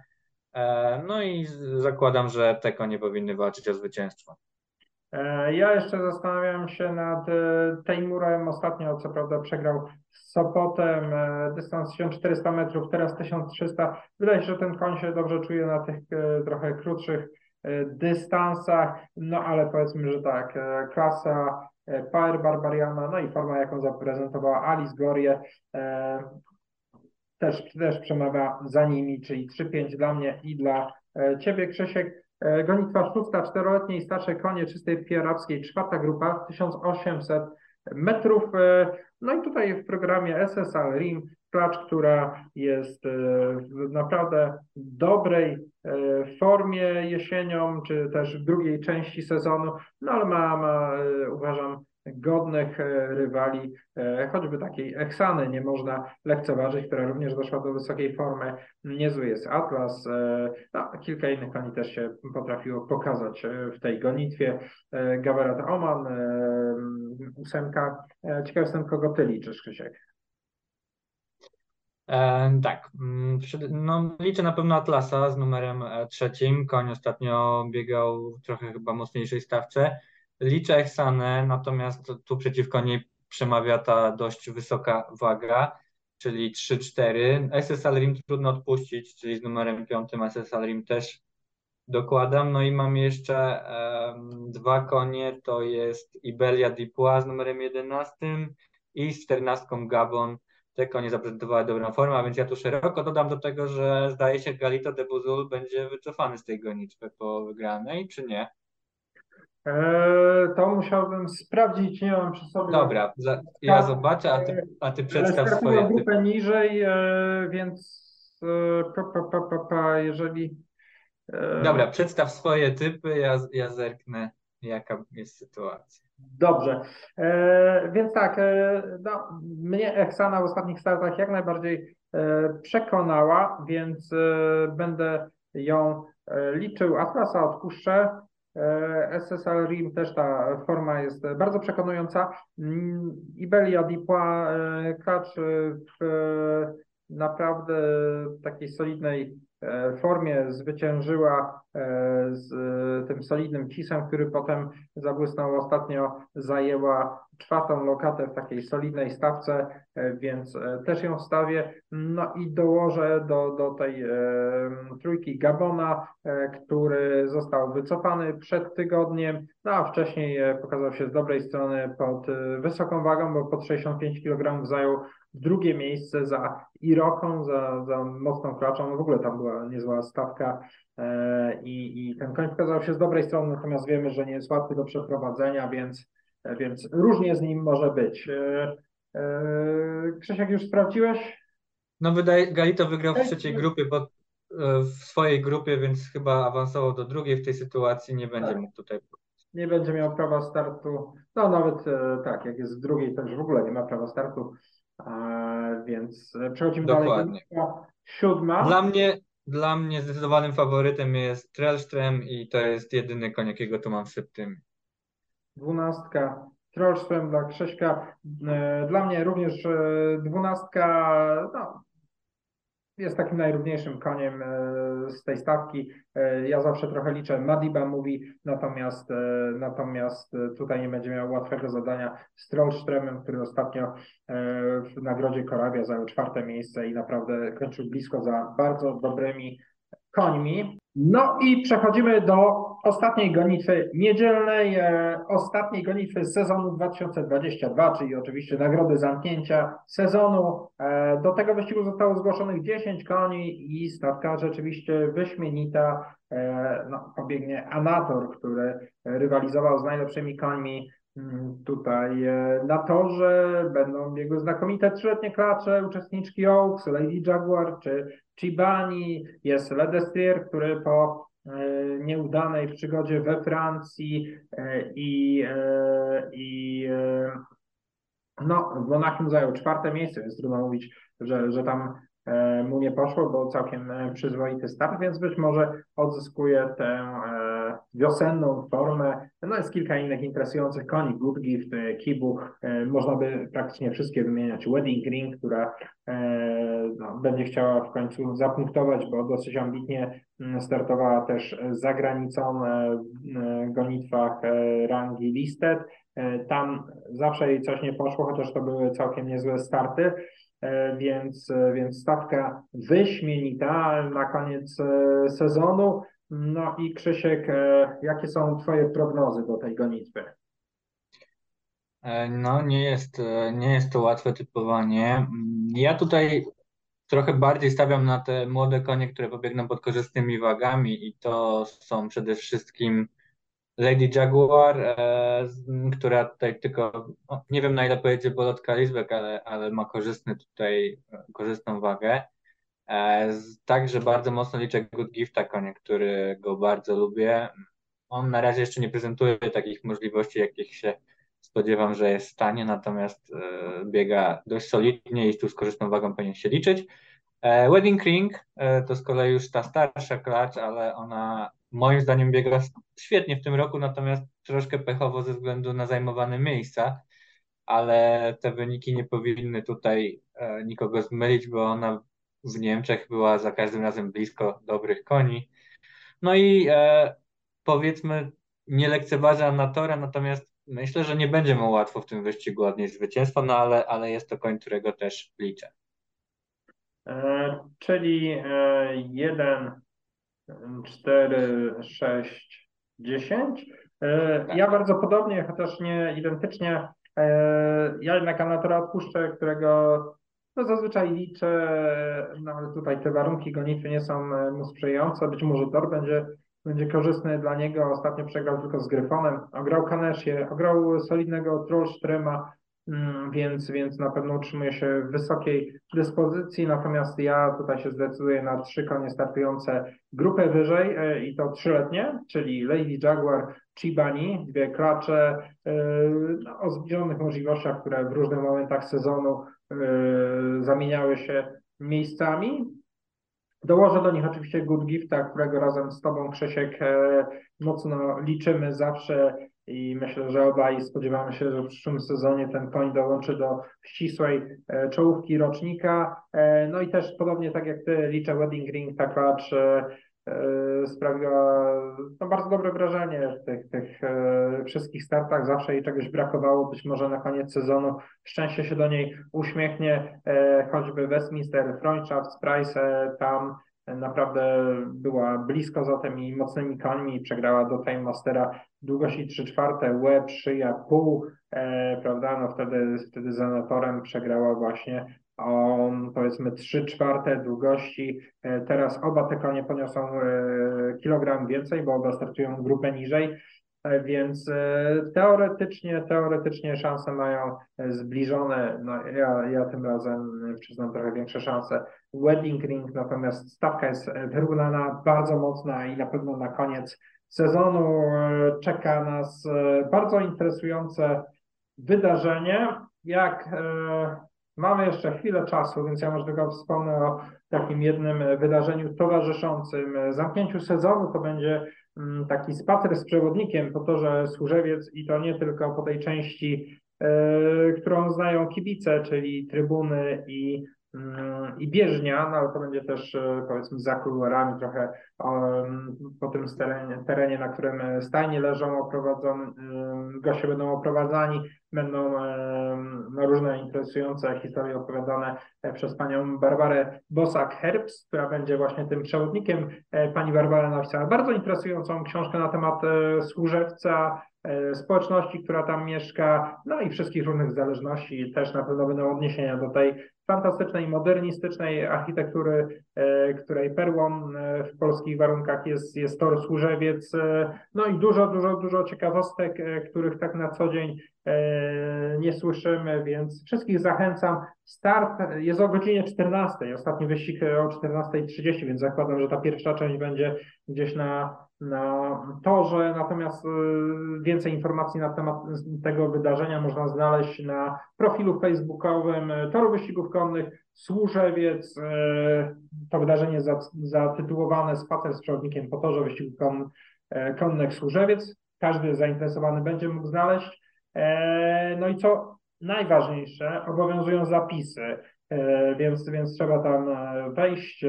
E, no i zakładam, że te konie powinny walczyć o zwycięstwo. E, ja jeszcze zastanawiam się nad e, Tejmurem. Ostatnio, co prawda, przegrał z Sopotem, e, dystans 1400 metrów, teraz 1300. Wydaje się, że ten koń się dobrze czuje na tych trochę krótszych dystansach, no ale powiedzmy, że tak, klasa Power Barbariana, no i forma, jaką zaprezentowała Alice Gorie, też, też przemawia za nimi, czyli 3-5 dla mnie i dla Ciebie, Krzysiek. E, gonitwa szósta, czteroletniej starszej konie czystej pie arabskiej, czwarta grupa, 1800 metrów. E, no i tutaj w programie SSL RIM klacz, która jest e, w naprawdę dobrej formie jesienią, czy też w drugiej części sezonu, no ale ma, ma uważam, godnych e, rywali, e, choćby takiej Eksany nie można lekceważyć, która również doszła do wysokiej formy. Niezły jest Atlas, e, no, kilka innych koni też się potrafiło pokazać w tej gonitwie. Gaberat Oman, ósemka. Ciekaw jestem, kogo ty liczysz, Krzysiek. Tak, mm, no, liczę na pewno Atlasa z numerem trzecim. Koń ostatnio biegał w trochę chyba mocniejszej stawce. Liczę Eksanę, natomiast tu przeciwko niej przemawia ta dość wysoka waga, czyli 3-4. SSL Rim trudno odpuścić, czyli z numerem 5 SSL Rim też dokładam. No i mam jeszcze um, dwa konie, to jest Ibelia Dipua z numerem 11 i z 14 Gabon. Te konie zaprezentowały dobrą formę, a więc ja tu szeroko dodam do tego, że zdaje się Galito de Buzul będzie wycofany z tej gonitwy po wygranej, czy nie? Eee, to musiałbym sprawdzić, nie mam przy sobie. Dobra, ja zobaczę, a ty, a ty przedstaw swoje. grupę niżej, e, więc e, pa, pa, pa, pa, pa, jeżeli. E, Dobra, przedstaw swoje typy, ja, ja zerknę, jaka jest sytuacja. Dobrze, e, więc tak, e, no, mnie Eksana w ostatnich startach jak najbardziej e, przekonała, więc będę ją liczył. Atlasa odpuszczę. E, SSL Rim też ta forma jest bardzo przekonująca. Mm, Ibelia Dipła e, klacz w naprawdę takiej solidnej E, formie zwyciężyła e, z tym solidnym cisem, który potem zabłysnął ostatnio, zajęła czwartą lokatę w takiej solidnej stawce, e, więc też ją wstawię. No i dołożę do, do tej trójki Gabona, który został wycofany przed tygodniem, no a wcześniej pokazał się z dobrej strony pod wysoką wagą, bo pod 65 kg zajął drugie miejsce za Iroką, za, za mocną klaczą. No w ogóle tam była niezła stawka e, i, i ten koń pokazał się z dobrej strony, natomiast wiemy, że nie jest łatwy do przeprowadzenia, więc, więc różnie z nim może być. E, e, Krzysiek, już sprawdziłeś? No wydaje, Galito wygrał w trzeciej grupie, bo w swojej grupie, więc chyba awansował do drugiej w tej sytuacji, nie będzie tak. mógł tutaj nie będzie miał prawa startu. No nawet tak, jak jest w drugiej, to już w ogóle nie ma prawa startu. Więc przechodzimy Dokładnie. dalej. Siódma. Dla mnie, dla mnie zdecydowanym faworytem jest Trellström i to jest jedyny koń, jakiego tu mam w tym. Dwunastka. Trollström dla Krzyśka. E, dla mnie również e, dwunastka. No, jest takim najrówniejszym koniem e, z tej stawki. E, ja zawsze trochę liczę, Madiba mówi, natomiast, e, natomiast tutaj nie będzie miał łatwego zadania z Trollströmem, który ostatnio w nagrodzie Korabia zajął czwarte miejsce i naprawdę kończył blisko za bardzo dobrymi końmi. No i przechodzimy do ostatniej gonitwy niedzielnej, e, ostatniej gonitwy sezonu 2022, czyli oczywiście nagrody zamknięcia sezonu. E, do tego wyścigu zostało zgłoszonych 10 koni i stawka rzeczywiście wyśmienita. E, no, pobiegnie Anator, który rywalizował z najlepszymi końmi tutaj e, na torze. Będą biegły znakomite trzyletnie klacze, uczestniczki Oaks, Lady Jaguar czy Chibani. Jest Ledestier, który po e, nieudanej przygodzie we Francji i, i no, w Monachium zajął czwarte miejsce, więc trudno mówić, że, że tam E, mu nie poszło, bo całkiem e, przyzwoity start, więc być może odzyskuje tę e, wiosenną formę. No jest kilka innych interesujących koni, Good Gift, Kibu, można by praktycznie wszystkie wymieniać. Wedding Ring, która no, będzie chciała w końcu zapunktować, bo dosyć ambitnie mm, startowała też za granicą w gonitwach rangi listed. Tam zawsze jej coś nie poszło, chociaż to były całkiem niezłe starty. E, więc, e, więc stawka wyśmienita na koniec e, sezonu. No i Krzysiek, jakie są Twoje prognozy do tej gonitwy? No, nie jest, nie jest to łatwe typowanie. Mm, ja tutaj trochę bardziej stawiam na te młode konie, które pobiegną pod korzystnymi wagami i to są przede wszystkim Lady Jaguar, e, która tutaj tylko, nie wiem na ile pojedzie Bolot Kalizbek, ale, ale ma korzystny tutaj, korzystną wagę. E, także bardzo mocno liczę Good Gifta konie, który go bardzo lubię. On na razie jeszcze nie prezentuje takich możliwości, jakich się spodziewam, że jest w stanie, natomiast e, biega dość solidnie i tu z korzystną wagą powinien się liczyć. E, Wedding Ring to z kolei już ta starsza klacz, ale ona moim zdaniem biega świetnie w tym roku, natomiast troszkę pechowo ze względu na zajmowane miejsca, ale te wyniki nie powinny tutaj nikogo zmylić, bo ona w Niemczech była za każdym razem blisko dobrych koni. No i e, powiedzmy, nie lekceważa Natora, natomiast myślę, że nie będzie mu łatwo w tym wyścigu odnieść zwycięstwo, no ale, ale jest to koń, którego też liczę. E, czyli e, jeden 4, 6, 10. Ja bardzo podobnie, chociaż nie identycznie. E, ja jednak amatora odpuszczę, którego no zazwyczaj liczę, no ale tutaj te warunki gonitwy nie są e, mu sprzyjające. Być może tor będzie, będzie korzystny dla niego. Ostatnio przegrał tylko z Gryfonem. Ograł Kanesie, ograł solidnego. Mm, więc, więc na pewno utrzymuje się wysokiej dyspozycji. Natomiast ja tutaj się zdecyduję na trzy konie startujące grupę wyżej e, i to trzyletnie, czyli Lady Jaguar, Chibani, dwie klacze e, no, o zbliżonych możliwościach, które w różnych momentach sezonu e, zamieniały się miejscami. Dołożę do nich oczywiście Good Gifta, którego razem z Tobą, Krzysiek, mocno liczymy zawsze i myślę, że obaj spodziewamy się, że w przyszłym sezonie ten koń dołączy do ścisłej e, czołówki rocznika. E, no i też podobnie tak jak ty liczę Wedding Ring, ta klacz e, sprawiła no, bardzo dobre wrażenie w tych, tych wszystkich startach. Zawsze jej czegoś brakowało, być może na koniec sezonu szczęście się do niej uśmiechnie, choćby Westminster, Freundschaft, Price tam naprawdę była blisko za tymi mocnymi końmi i przegrała do Time Mastera długości 3 czwarte, łeb, szyja, pół, e, prawda, no wtedy, wtedy z Anatorem przegrała właśnie o powiedzmy 3 czwarte długości. E, teraz oba te konie poniosą e, kilogram więcej, bo oba startują grupę niżej, więc e, teoretycznie, teoretycznie szanse mają e, zbliżone. No, ja, ja tym razem przyznam trochę większe szanse. Wedding Ring, natomiast stawka jest wyrównana, bardzo mocna i na pewno na koniec sezonu e, czeka nas e, bardzo interesujące wydarzenie. Jak e, mamy jeszcze chwilę czasu, więc ja może tylko wspomnę o takim jednym wydarzeniu towarzyszącym zamknięciu sezonu. To będzie taki spacer z przewodnikiem po torze Służewiec i to nie tylko po tej części, którą znają kibice, czyli trybuny i, mm, i bieżnia, no ale to będzie też powiedzmy za kuluarami trochę po tym terenie, terenie, na którym stajnie leżą, oprowadzą, goście będą oprowadzani, będą no, różne interesujące historie opowiadane przez panią Barbarę Bosak-Herbst, która będzie właśnie tym przewodnikiem. Pani Barbara napisała bardzo interesującą książkę na temat służewca, społeczności, która tam mieszka, no i wszystkich różnych zależności. Też na pewno będą odniesienia do tej fantastycznej, modernistycznej architektury, e, której perłą e, w polskich warunkach jest, jest Tor Służewiec. E, no i dużo, dużo, dużo ciekawostek, których tak na co dzień nie słyszymy, więc wszystkich zachęcam. Start jest o godzinie 14, ostatni wyścig o 14.30, więc zakładam, że ta pierwsza część będzie gdzieś na na torze, natomiast y, więcej informacji na temat tego wydarzenia można znaleźć na profilu facebookowym Toru Wyścigów Konnych Służewiec. Y, to wydarzenie zatytułowane Spacer z przewodnikiem po torze wyścigów y, konnych Służewiec. Każdy zainteresowany będzie mógł znaleźć. No i co najważniejsze, obowiązują zapisy, więc, więc trzeba tam wejść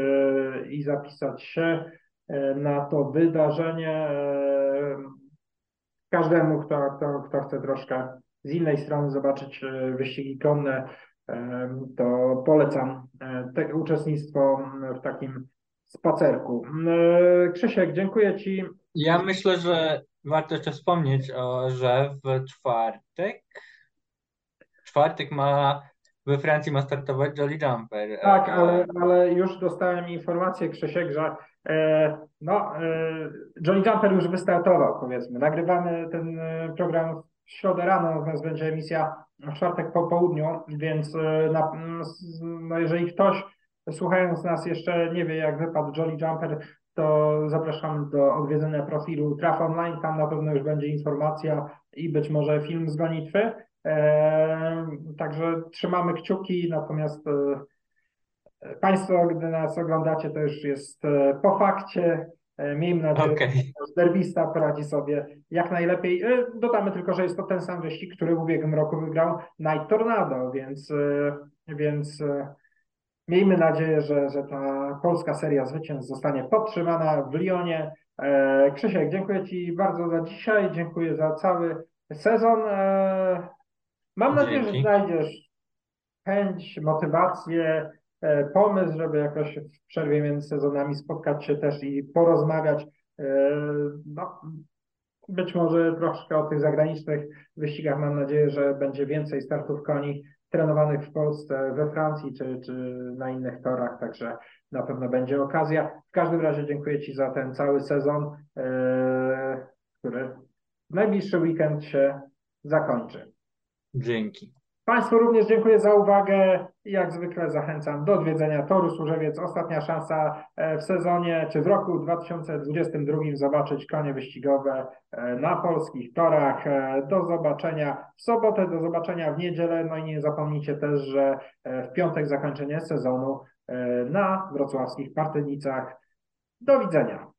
i zapisać się. E, na to wydarzenie. E, każdemu, kto, kto, kto chce troszkę z innej strony zobaczyć e, wyścigi konne, to polecam te, uczestnictwo w takim spacerku. Krzysiek, dziękuję Ci. Ja myślę, że warto jeszcze wspomnieć, że w czwartek czwartek ma we Francji ma startować Jolly Jumper. Tak, ale, ale już dostałem informację, Krzysiek, że no, e, Johnny Jumper już wystartował, powiedzmy. Nagrywamy ten e, program w środę rano, natomiast będzie emisja w czwartek po południu, więc na, no jeżeli ktoś słuchając nas jeszcze nie wie, jak wypadł Jolly Jumper, to zapraszam do odwiedzenia profilu Traf Online. Tam na pewno już będzie informacja i być może film z gonitwy. także trzymamy kciuki, natomiast Państwo, gdy nas oglądacie, to już jest e, po fakcie. E, miejmy nadzieję, okay. że derbista poradzi sobie jak najlepiej. E, dodamy tylko, że jest to ten sam wyścig, który w ubiegłym roku wygrał Night Tornado, więc, więc miejmy nadzieję, że, że ta polska seria zwycięstw zostanie podtrzymana w Lyonie. Krzysiek, dziękuję Ci bardzo za dzisiaj, dziękuję za cały sezon. Mam Dzięki. nadzieję, że znajdziesz chęć, motywację, pomysł, żeby jakoś w przerwie między sezonami spotkać się też i porozmawiać. E, no, być może troszkę o tych zagranicznych wyścigach. Mam nadzieję, że będzie więcej startów koni trenowanych w Polsce, we Francji czy, czy na innych torach, także na pewno będzie okazja. W każdym razie dziękuję Ci za ten cały sezon, e, który w najbliższy weekend się zakończy. Dzięki. Państwu również dziękuję za uwagę i jak zwykle zachęcam do odwiedzenia Toru Służewiec. Ostatnia szansa e, w sezonie czy w roku 2022 zobaczyć konie wyścigowe e, na polskich torach. E, do zobaczenia w sobotę, do zobaczenia w niedzielę. No i nie zapomnijcie też, że w piątek zakończenie sezonu na wrocławskich Partynicach. Do widzenia.